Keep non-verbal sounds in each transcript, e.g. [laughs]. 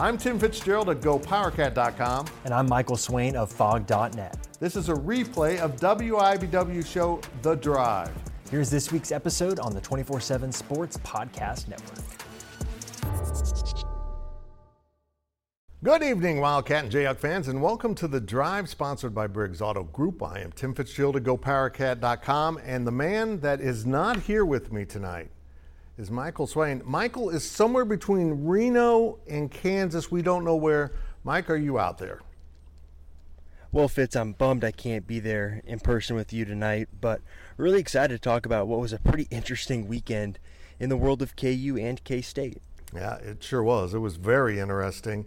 I'm Tim Fitzgerald of GoPowerCat.com. And I'm Michael Swain of Phog.net. This is a replay of WIBW show The Drive. Here's this week's episode on the 24 7 Sports Podcast Network. Good evening, Wildcat and Jayhawk fans, and welcome to The Drive, sponsored by Briggs Auto Group. I am Tim Fitzgerald of GoPowerCat.com, and the man that is not here with me tonight is Michael Swain. Michael is somewhere between Reno and Kansas. We don't know where. Mike, are you out there? Well, Fitz, I'm bummed I can't be there in person with you tonight, but really excited to talk about what was a pretty interesting weekend in the world of KU and K State. Yeah, it sure was. It was very interesting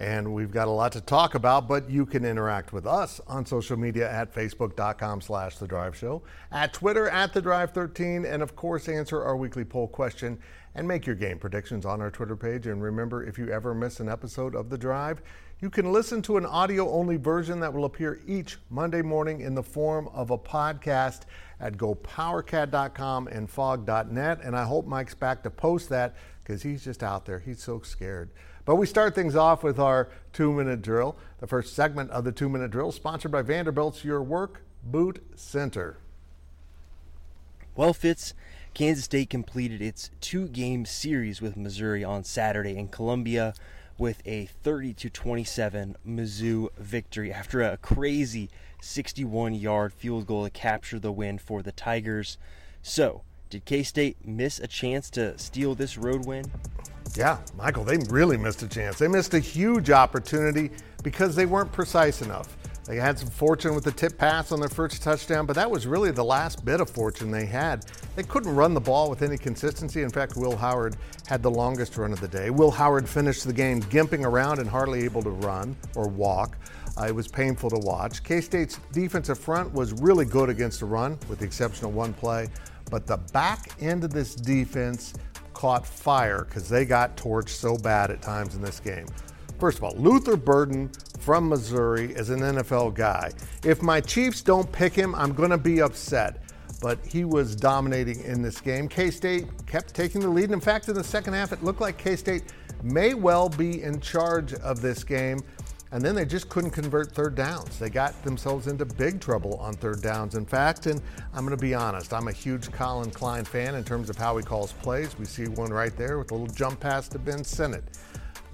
and we've got a lot to talk about but you can interact with us on social media at facebook.com slash the drive show at twitter at the drive 13 and of course answer our weekly poll question and make your game predictions on our twitter page. And remember if you ever miss an episode of the drive you can listen to an audio only version that will appear each monday morning in the form of a podcast at gopowercat.com and phog.net and i hope mike's back to post that because he's just out there. He's so scared but we start things off with our two minute drill. The first segment of the two minute drill, sponsored by Vanderbilt's Your Work Boot Center. Well, Fitz, Kansas State completed its two game series with Missouri on Saturday in Columbia with a 30 to 27 Mizzou victory after a crazy 61 yard field goal to capture the win for the Tigers. So, did K State miss a chance to steal this road win? Yeah, Michael, they really missed a chance. They missed a huge opportunity because they weren't precise enough. They had some fortune with the tip pass on their first touchdown, but that was really the last bit of fortune they had. They couldn't run the ball with any consistency. In fact, Will Howard had the longest run of the day. Will Howard finished the game gimping around and hardly able to run or walk. Uh, it was painful to watch. K State's defensive front was really good against the run, with the exception of one play. But the back end of this defense caught fire because they got torched so bad at times in this game. First of all, Luther Burden from Missouri is an NFL guy. If my Chiefs don't pick him, I'm going to be upset. But he was dominating in this game. K State kept taking the lead. In fact, in the second half, it looked like K State may well be in charge of this game. And then they just couldn't convert third downs. They got themselves into big trouble on third downs, in fact. And I'm going to be honest, I'm a huge Collin Klein fan in terms of how he calls plays. We see one right there with a little jump pass to Ben Sinnott.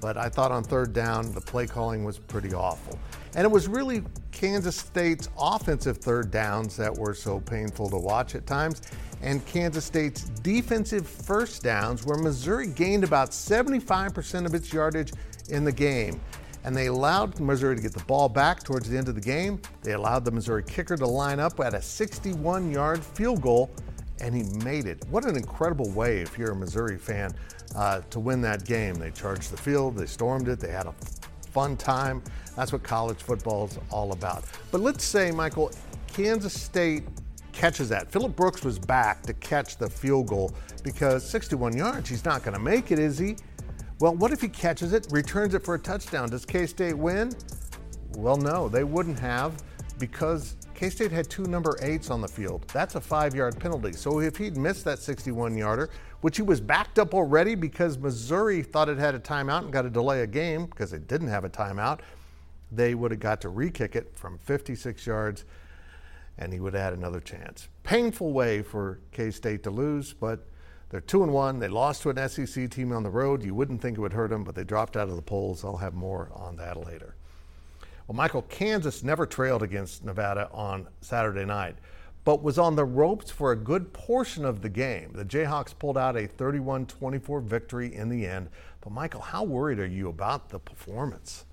But I thought on third down, the play calling was pretty awful. And it was really Kansas State's offensive third downs that were so painful to watch at times, and Kansas State's defensive first downs, where Missouri gained about 75% of its yardage in the game and they allowed Missouri to get the ball back towards the end of the game. They allowed the Missouri kicker to line up at a 61 yard field goal, and he made it. What an incredible way, if you're a Missouri fan, uh, to win that game. They charged the field, they stormed it, they had a fun time. That's what college football is all about. But let's say, Michael, Kansas State catches that. Phillip Brooks was back to catch the field goal because 61 yards, he's not going to make it, is he? Well, what if he catches it, returns it for a touchdown? Does K State win? Well, no, they wouldn't have because K State had two number eights on the field. That's a five yard penalty. So if he'd missed that 61 yarder, which he was backed up already because Missouri thought it had a timeout and got to delay a game because it didn't have a timeout, they would have got to re kick it from 56 yards and he would have had another chance. Painful way for K State to lose, but They're two and one. They lost to an SEC team on the road. You wouldn't think it would hurt them, but they dropped out of the polls. I'll have more on that later. Well, Michael, Kansas never trailed against Nevada on Saturday night, but was on the ropes for a good portion of the game. The Jayhawks pulled out a 31 24 victory in the end. But, Michael, how worried are you about the performance?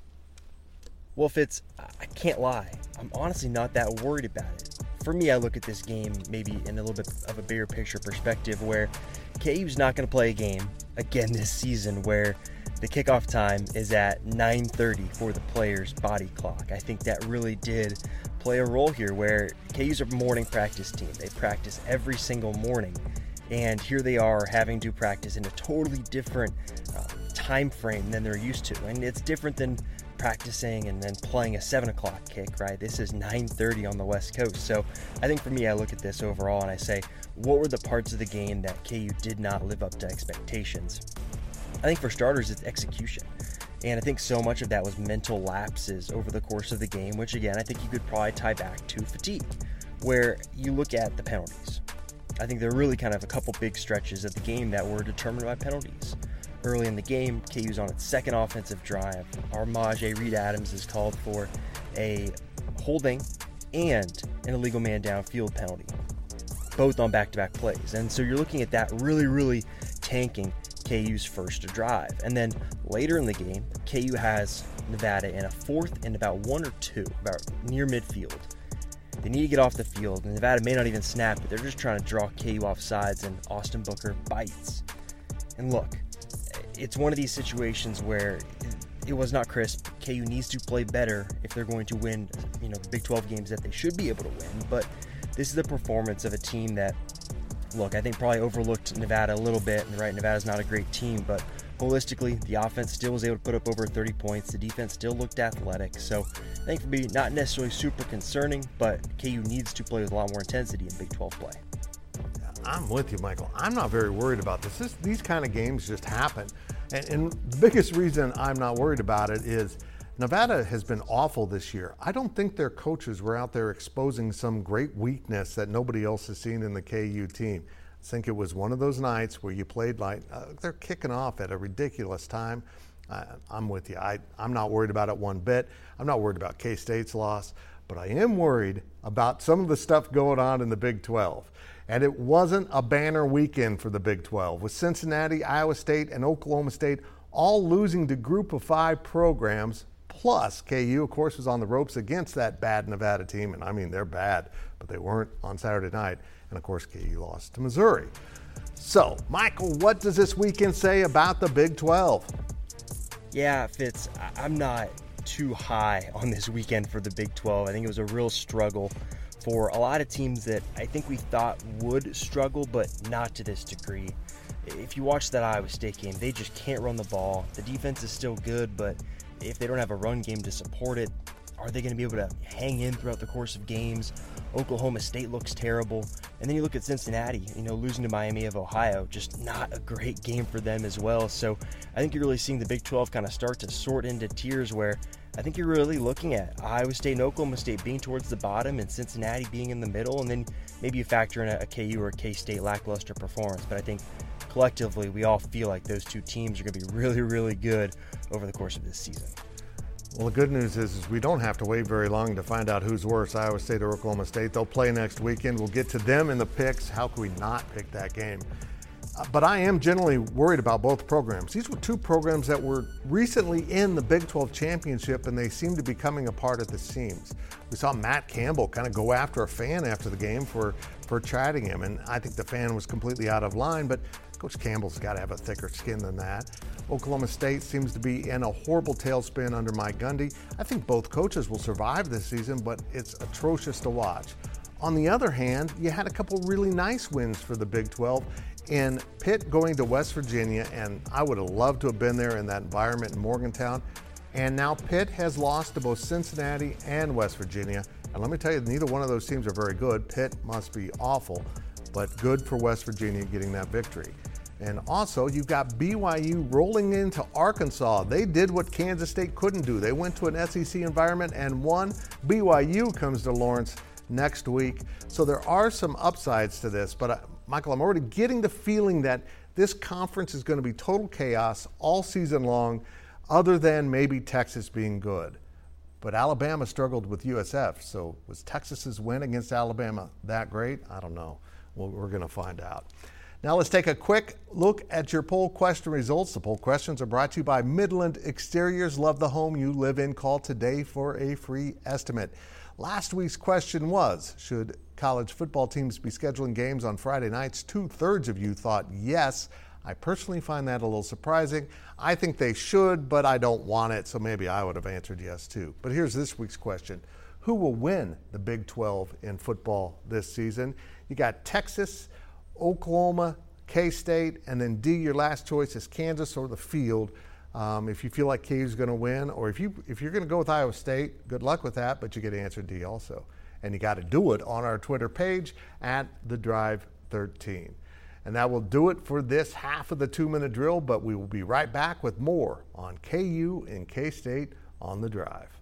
Well, Fitz, I can't lie. I'm honestly not that worried about it. For me, I look at this game maybe in a little bit of a bigger picture perspective where KU's not going to play a game again this season where the kickoff time is at 9:30 for the player's body clock. I think that really did play a role here where KU's a morning practice team. They practice every single morning. And here they are having to practice in a totally different uh, time frame than they're used to. And it's different than practicing and then playing a 7 o'clock kick, right? This is 9.30 on the West Coast. So I think for me, I look at this overall and I say, what were the parts of the game that KU did not live up to expectations? I think for starters, it's execution. And I think so much of that was mental lapses over the course of the game, which again, I think you could probably tie back to fatigue, where you look at the penalties. I think there are really kind of a couple big stretches of the game that were determined by penalties. Early in the game, KU's on its second offensive drive. Armaj Reed Adams is called for a holding and an illegal man downfield penalty, both on back to back plays. And so you're looking at that really, really tanking KU's first drive. And then later in the game, KU has Nevada in a fourth and about one or two, about near midfield. They need to get off the field, and Nevada may not even snap it. They're just trying to draw KU off sides, and Austin Booker bites. And look, it's one of these situations where it was not crisp. KU needs to play better if they're going to win, you know, the Big 12 games that they should be able to win. But this is the performance of a team that look, I think probably overlooked Nevada a little bit. And right, Nevada's not a great team, but holistically, the offense still was able to put up over 30 points. The defense still looked athletic. So I think for me, not necessarily super concerning, but KU needs to play with a lot more intensity in Big 12 play. I'm with you, Michael. I'm not very worried about this. this these kind of games just happen. And, and the biggest reason I'm not worried about it is Nevada has been awful this year. I don't think their coaches were out there exposing some great weakness that nobody else has seen in the KU team. I think it was one of those nights where you played like uh, they're kicking off at a ridiculous time. Uh, I'm with you. I, I'm not worried about it one bit. I'm not worried about K State's loss, but I am worried about some of the stuff going on in the Big 12. And it wasn't a banner weekend for the Big 12, with Cincinnati, Iowa State, and Oklahoma State all losing to group of five programs Plus, KU, of course, was on the ropes against that bad Nevada team. And I mean, they're bad, but they weren't on Saturday night. And of course, KU lost to Missouri. So, Michael, what does this weekend say about the Big 12? Yeah, Fitz, I'm not too high on this weekend for the Big 12. I think it was a real struggle for a lot of teams that I think we thought would struggle, but not to this degree. If you watch that Iowa State game, they just can't run the ball. The defense is still good, but if they don't have a run game to support it, are they going to be able to hang in throughout the course of games? Oklahoma State looks terrible. And then you look at Cincinnati, you know, losing to Miami of Ohio, just not a great game for them as well. So I think you're really seeing the Big 12 kind of start to sort into tiers where I think you're really looking at Iowa State and Oklahoma State being towards the bottom and Cincinnati being in the middle. And then maybe you factor in a, a KU or a K State lackluster performance. But I think collectively, we all feel like those two teams are going to be really, really good over the course of this season. Well, the good news is, is we don't have to wait very long to find out who's worse, Iowa State or Oklahoma State. They'll play next weekend. We'll get to them in the picks. How can we not pick that game? Uh, but I am generally worried about both programs. These were two programs that were recently in the Big 12 championship, and they seem to be coming apart at the seams. We saw Matt Campbell kind of go after a fan after the game for, for chatting him, and I think the fan was completely out of line, but Coach Campbell's got to have a thicker skin than that. Oklahoma State seems to be in a horrible tailspin under Mike Gundy. I think both coaches will survive this season, but it's atrocious to watch. On the other hand, you had a couple really nice wins for the Big 12 in Pitt going to West Virginia, and I would have loved to have been there in that environment in Morgantown. And now Pitt has lost to both Cincinnati and West Virginia. And let me tell you, neither one of those teams are very good. Pitt must be awful, but good for West Virginia getting that victory. And also, you've got BYU rolling into Arkansas. They did what Kansas State couldn't do. They went to an SEC environment and won. BYU comes to Lawrence next week. So there are some upsides to this, but uh, Michael, I'm already getting the feeling that this conference is going to be total chaos all season long, other than maybe Texas being good. But Alabama struggled with USF, so was Texas's win against Alabama that great? I don't know. Well, we're going to find out. Now let's take a quick look at your poll question results. The poll questions are brought to you by Midland Exteriors. Love the home you live in. Call today for a free estimate. Last week's question was Should college football teams be scheduling games on Friday nights? Two thirds of you thought yes. I personally find that a little surprising. I think they should, but I don't want it, so maybe I would have answered yes too. But here's this week's question Who will win the Big 12 in football this season? You got Texas, Oklahoma, K State, and then D, your last choice is Kansas or the field. Um, if you feel like KU is going to win, or if you if you're going to go with Iowa State, good luck with that. But you get answer D also, and you got to do it on our Twitter page at the Drive 13. And that will do it for this half of the two minute drill. But we will be right back with more on KU and K State on the Drive.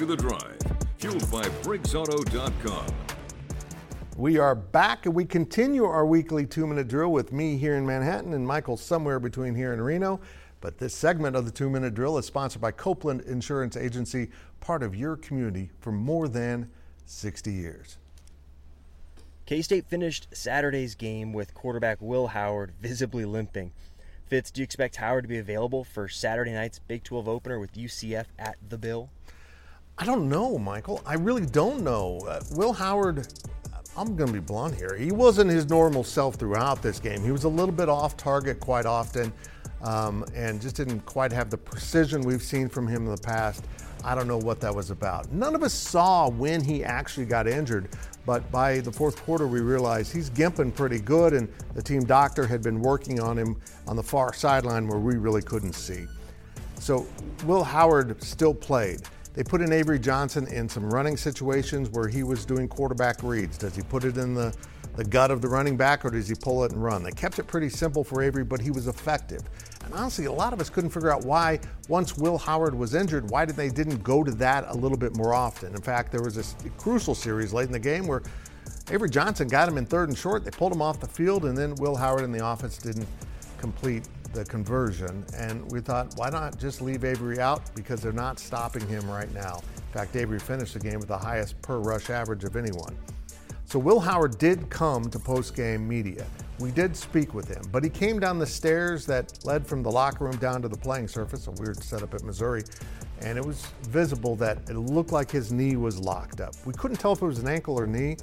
Welcome back to the drive, fueled by BriggsAuto.com. We are back and we continue our weekly two minute drill with me here in Manhattan and Michael somewhere between here and Reno. But this segment of the two minute drill is sponsored by Copeland Insurance Agency, part of your community for more than 60 years. K State finished Saturday's game with quarterback Will Howard visibly limping. Fitz, do you expect Howard to be available for Saturday night's Big 12 opener with UCF at the Bill? I don't know, Michael. I really don't know. Uh, Will Howard, I'm going to be blunt here. He wasn't his normal self throughout this game. He was a little bit off target quite often um, and just didn't quite have the precision we've seen from him in the past. I don't know what that was about. None of us saw when he actually got injured, but by the fourth quarter, we realized he's gimping pretty good, and the team doctor had been working on him on the far sideline where we really couldn't see. So Will Howard still played. They put in Avery Johnson in some running situations where he was doing quarterback reads. Does he put it in the, the gut of the running back or does he pull it and run? They kept it pretty simple for Avery, but he was effective. And honestly, a lot of us couldn't figure out why, once Will Howard was injured, why did they didn't go to that a little bit more often. In fact, there was a crucial series late in the game where Avery Johnson got him in third and short. They pulled him off the field, and then Will Howard and the offense didn't complete the conversion. And we thought, why not just leave Avery out? Because they're not stopping him right now. In fact, Avery finished the game with the highest per rush average of anyone. So Will Howard did come to post-game media. We did speak with him, but he came down the stairs that led from the locker room down to the playing surface, a weird setup at Missouri, and it was visible that it looked like his knee was locked up. We couldn't tell if it was an ankle or knee,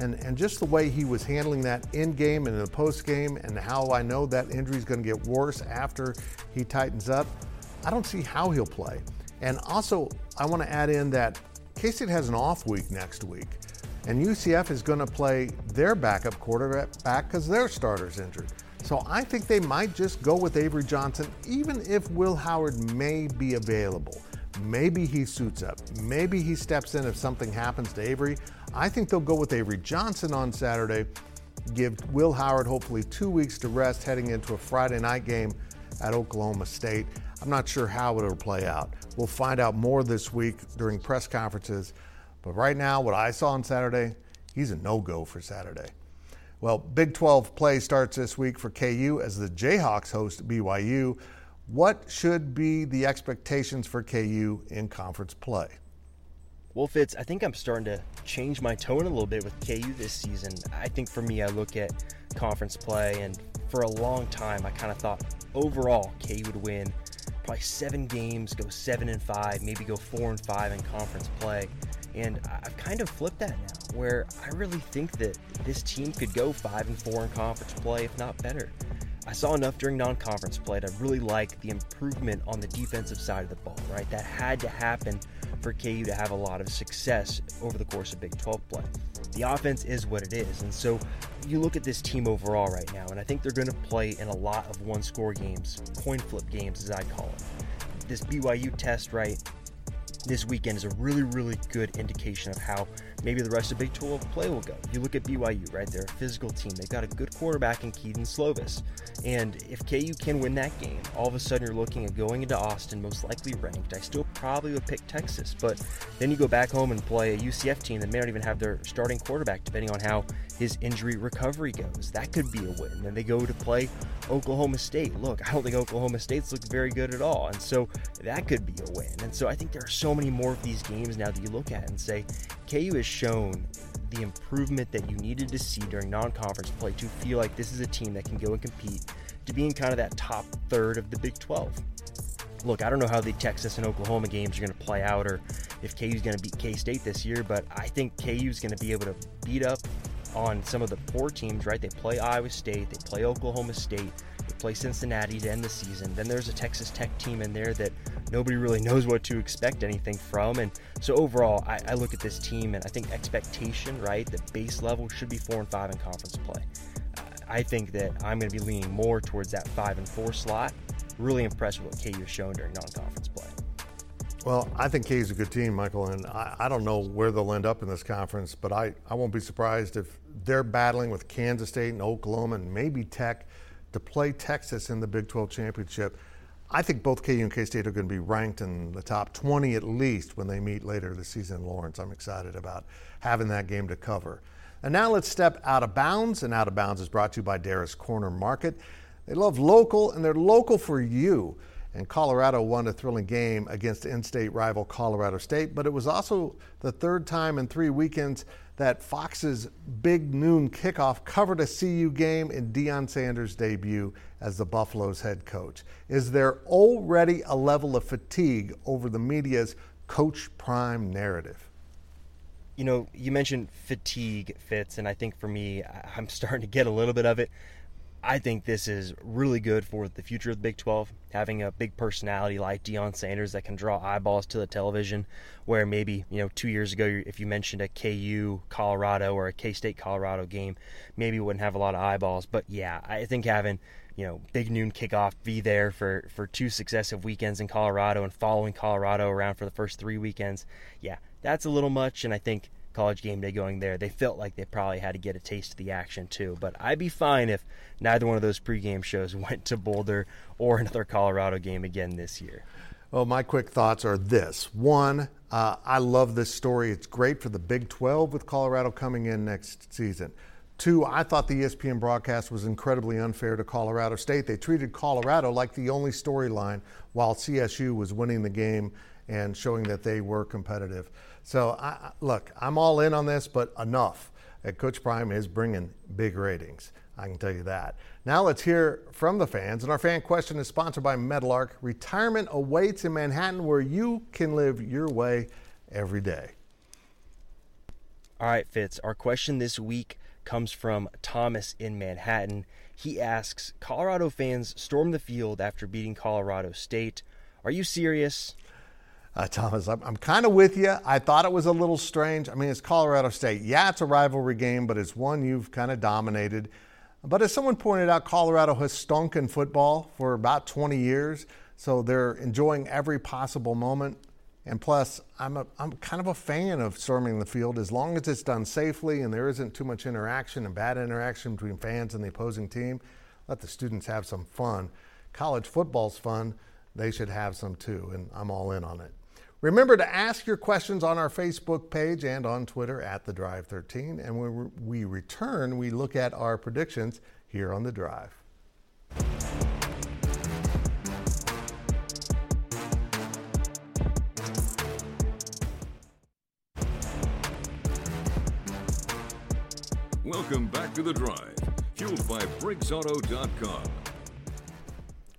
and, and just the way he was handling that in game and in the post game, and how I know that injury is going to get worse after he tightens up, I don't see how he'll play. And also, I want to add in that K State has an off week next week. And UCF is going to play their backup quarterback because their starter's injured. So I think they might just go with Avery Johnson, even if Will Howard may be available. Maybe he suits up. Maybe he steps in if something happens to Avery. I think they'll go with Avery Johnson on Saturday, give Will Howard hopefully two weeks to rest heading into a Friday night game at Oklahoma State. I'm not sure how it'll play out. We'll find out more this week during press conferences. But right now, what I saw on Saturday, he's a no go for Saturday. Well, Big 12 play starts this week for KU as the Jayhawks host BYU. What should be the expectations for KU in conference play? Well, Fitz, I think I'm starting to change my tone a little bit with KU this season. I think for me, I look at conference play, and for a long time, I kind of thought overall KU would win probably seven games, go seven and five, maybe go four and five in conference play. And I've kind of flipped that now, where I really think that this team could go five and four in conference play, if not better. I saw enough during non-conference play to really like the improvement on the defensive side of the ball. Right, that had to happen for KU to have a lot of success over the course of Big 12 play. The offense is what it is, and so you look at this team overall right now, and I think they're going to play in a lot of one-score games, coin flip games, as I call it. This BYU test, right? This weekend is a really, really good indication of how maybe the rest of Big 12 play will go. You look at BYU, right? They're a physical team. They've got a good quarterback in Kedon Slovis. And if KU can win that game, all of a sudden you're looking at going into Austin, most likely ranked. I still probably would pick Texas, but then you go back home and play a UCF team that may not even have their starting quarterback, depending on how his injury recovery goes. That could be a win. And Then they go to play Oklahoma State. Look, I don't think Oklahoma State's looked very good at all. And so that could be a win. And so I think there are so many more of these games now that you look at and say, KU has shown the improvement that you needed to see during non conference play to feel like this is a team that can go and compete to be in kind of that top third of the Big 12. Look, I don't know how the Texas and Oklahoma games are going to play out or if KU is going to beat K State this year, but I think KU is going to be able to beat up on some of the poor teams, right? They play Iowa State, they play Oklahoma State, play Cincinnati to end the season. Then there's a Texas Tech team in there that nobody really knows what to expect anything from. And so overall, I, I look at this team and I think expectation, right? The base level should be four and five in conference play. I think that I'm going to be leaning more towards that five and four slot. Really impressed with what KU has shown during non-conference play. Well, I think KU's a good team, Michael, and I, I, don't know where they'll end up in this conference, but I, I won't be surprised if they're battling with Kansas State and Oklahoma and maybe Tech to play Texas in the Big 12 championship. I think both KU and K State are going to be ranked in the top 20 at least when they meet later this season in Lawrence. I'm excited about having that game to cover. And now let's step out of bounds, and out of bounds is brought to you by Dara's Corner Market. They love local, and they're local for you and Colorado won a thrilling game against in state rival Colorado State, but it was also the third time in three weekends that Fox's big noon kickoff covered a CU game in Deion Sanders' debut as the Buffaloes head coach. Is there already a level of fatigue over the media's Coach Prime narrative? You know, you mentioned fatigue, Fitz, and I think for me, I'm [laughs] starting to get a little bit of it. I think this is really good for the future of the Big 12, having a big personality like Deion Sanders that can draw eyeballs to the television. Where maybe you know two years ago, if you mentioned a KU Colorado or a K State Colorado game, maybe wouldn't have a lot of eyeballs. But yeah, I think having you know big noon kickoff be there for for two successive weekends in Colorado and following Colorado around for the first three weekends, yeah, that's a little much. And I think college game day going there, they felt like they probably had to get a taste of the action too. But I'd be fine if neither one of those pregame shows [laughs] went to Boulder or another Colorado game again this year. Well, my quick thoughts are this. One, uh, I love this story. It's great for the Big 12 with Colorado coming in next season. Two, I thought the ESPN broadcast was incredibly unfair to Colorado State. They treated Colorado like the only storyline while CSU was winning the game and showing that they were competitive. So, I, look, I'm all in on this, but enough. Uh, Coach Prime is bringing big ratings. I can tell you that. Now let's hear from the fans. And our fan question is sponsored by Meadowlark. Retirement awaits in Manhattan where you can live your way every day. All right, Fitz. Our question this week comes from Thomas in Manhattan. He asks Colorado fans storm the field after beating Colorado State. Are you serious? Uh, Thomas, I'm, I'm kind of with you. I thought it was a little strange. I mean, it's Colorado State. Yeah, it's a rivalry game, but it's one you've kind of dominated. But as someone pointed out, Colorado has stunk in football for about 20 years, so they're enjoying every possible moment. And plus, I'm, a, I'm kind of a fan of storming the field as long as it's done safely and there isn't too much interaction and bad interaction between fans and the opposing team. Let the students have some fun. College football's fun. They should have some too, and I'm all in on it. Remember to ask your questions on our Facebook page and on Twitter at The Drive 13. And when we return, we look at our predictions here on The Drive. Welcome back to The Drive, fueled by BriggsAuto.com.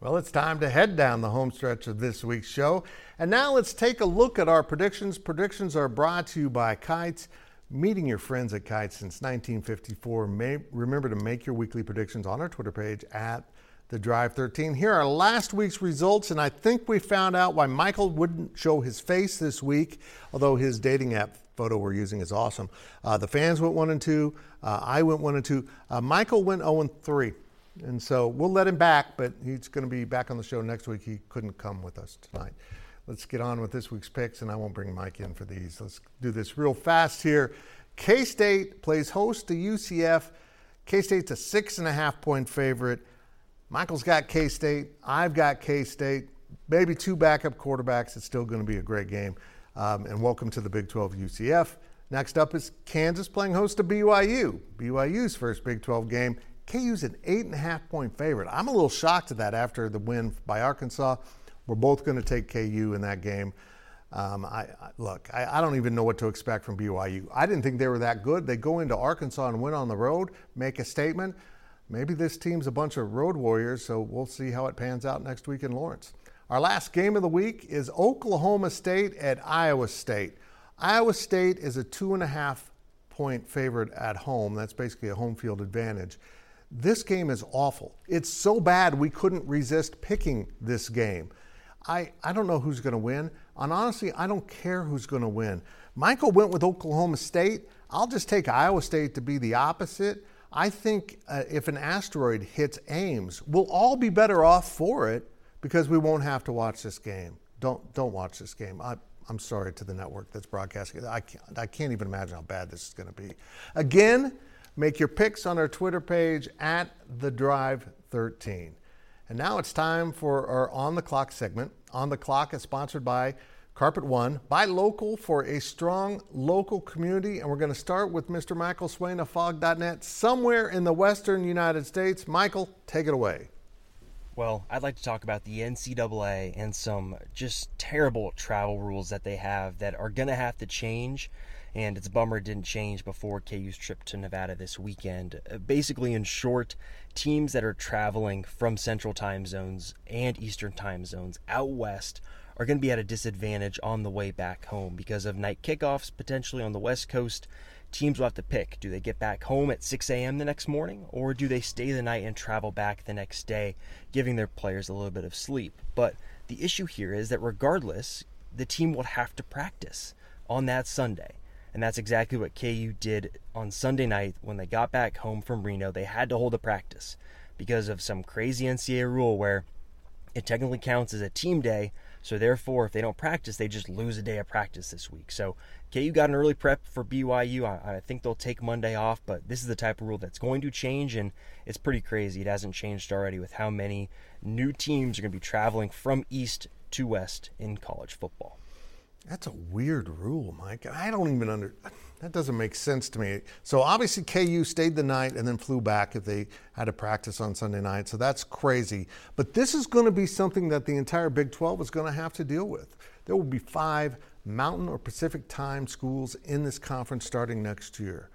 Well, it's time to head down the home stretch of this week's show. And now let's take a look at our predictions. Predictions are brought to you by Kites. Meeting your friends at Kites since 1954. May, remember to make your weekly predictions on our Twitter page at the Drive 13. Here are last week's results, and I think we found out why Michael wouldn't show his face this week, although his dating app photo we're using is awesome. Uh, the fans went one and two. Uh, I went one and two. Uh, Michael went 0 and three. And so we'll let him back, but he's going to be back on the show next week. He couldn't come with us tonight. let's get on with this week's picks, and I won't bring Mike in for these. Let's do this real fast here. K State plays host to UCF. K State's a six and a half point favorite. Michael's got K State. I've got K State. Maybe two backup quarterbacks. It's still going to be a great game. Um, and welcome to the Big 12 UCF. Next up is Kansas playing host to BYU. BYU's first Big 12 game. KU's an eight and a half point favorite. I'm a little shocked at that after the win by Arkansas. We're both going to take KU in that game. Um, I, I, look, I, I, don't even know what to expect from BYU. I didn't think they were that good. They go into Arkansas and win on the road, make a statement. Maybe this team's a bunch of road warriors, so we'll see how it pans out next week in Lawrence. Our last game of the week is Oklahoma State at Iowa State. Iowa State is a two and a half point favorite at home. That's basically a home field advantage. This game is awful. It's so bad we couldn't resist picking this game. I, I don't know who's going to win. And honestly, I don't care who's going to win. Michael went with Oklahoma State. I'll just take Iowa State to be the opposite. I think uh, if an asteroid hits Ames, we'll all be better off for it because we won't have to watch this game. Don't don't watch this game. I, I'm sorry to the network that's broadcasting. It. I can't, I can't even imagine how bad this is going to be. Again, make your picks on our Twitter page at the Drive 13. And now it's time for our On the Clock segment. On the Clock is sponsored by Carpet One. Buy local for a strong local community. And we're going to start with Mr. Michael Swain of Phog.net somewhere in the western United States. Michael, take it away. Well, I'd like to talk about the NCAA and some just terrible travel rules that they have that are going to have to change. And it's a bummer didn't change before KU's trip to Nevada this weekend. Uh, basically, in short, teams that are traveling from central time zones and eastern time zones out west are going to be at a disadvantage on the way back home. Because of night kickoffs potentially on the west coast teams will have to pick. Do they get back home at 6 a.m the next morning or do they stay the night and travel back the next day giving their players a little bit of sleep? But the issue here is that regardless the team will have to practice on that sunday and that's exactly what KU did on Sunday night when they got back home from Reno. They had to hold a practice because of some crazy NCAA rule where it technically counts as a team day. So therefore, if they don't practice, they just lose a day of practice this week. So KU got an early prep for BYU. I, I, think they'll take Monday off, but this is the type of rule that's going to change, and it's pretty crazy. It hasn't changed already with how many new teams are going to be traveling from east to west in college football. That's a weird rule, Mike. I don't even under. That doesn't make sense to me. So obviously KU stayed the night and then flew back if they had to practice on Sunday night. So that's crazy. But this is going to be something that the entire Big 12 is going to have to deal with. There will be five Mountain or Pacific time schools in this conference starting next year.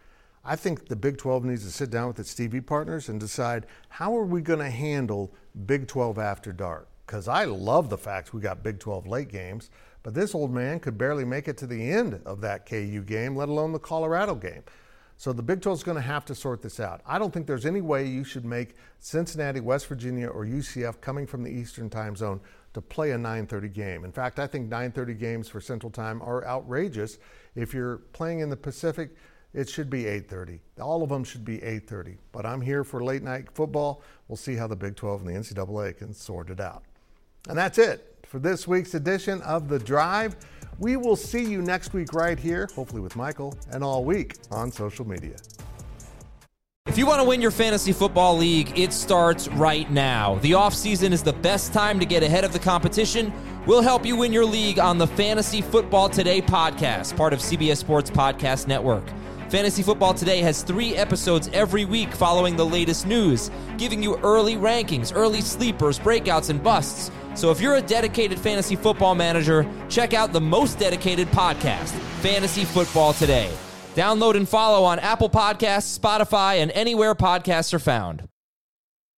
I think the Big 12 needs to sit down with its TV partners and decide how are we going to handle Big 12 after dark. Because I love the fact we got Big 12 late games. But this old man could barely make it to the end of that KU game, let alone the Colorado game. So the Big 12 is going to have to sort this out. I don't think there's any way you should make Cincinnati, West Virginia, or UCF coming from the Eastern Time Zone to play a 9:30 game. In fact, I think 9:30 games for Central Time are outrageous. If you're playing in the Pacific, it should be 8:30. All of them should be 8:30. But I'm here for late night football. We'll see how the Big 12 and the NCAA can sort it out. And that's it for this week's edition of The Drive. We will see you next week right here, hopefully with Michael, and all week on social media. If you want to win your fantasy football league, it starts right now. The offseason is the best time to get ahead of the competition. We'll help you win your league on the Fantasy Football Today podcast, part of CBS Sports Podcast Network. Fantasy Football Today has three episodes every week following the latest news, giving you early rankings, early sleepers, breakouts, and busts so if you're a dedicated fantasy football manager, check out the most dedicated podcast, Fantasy Football Today. Download and follow on Apple Podcasts, Spotify, and anywhere podcasts are found.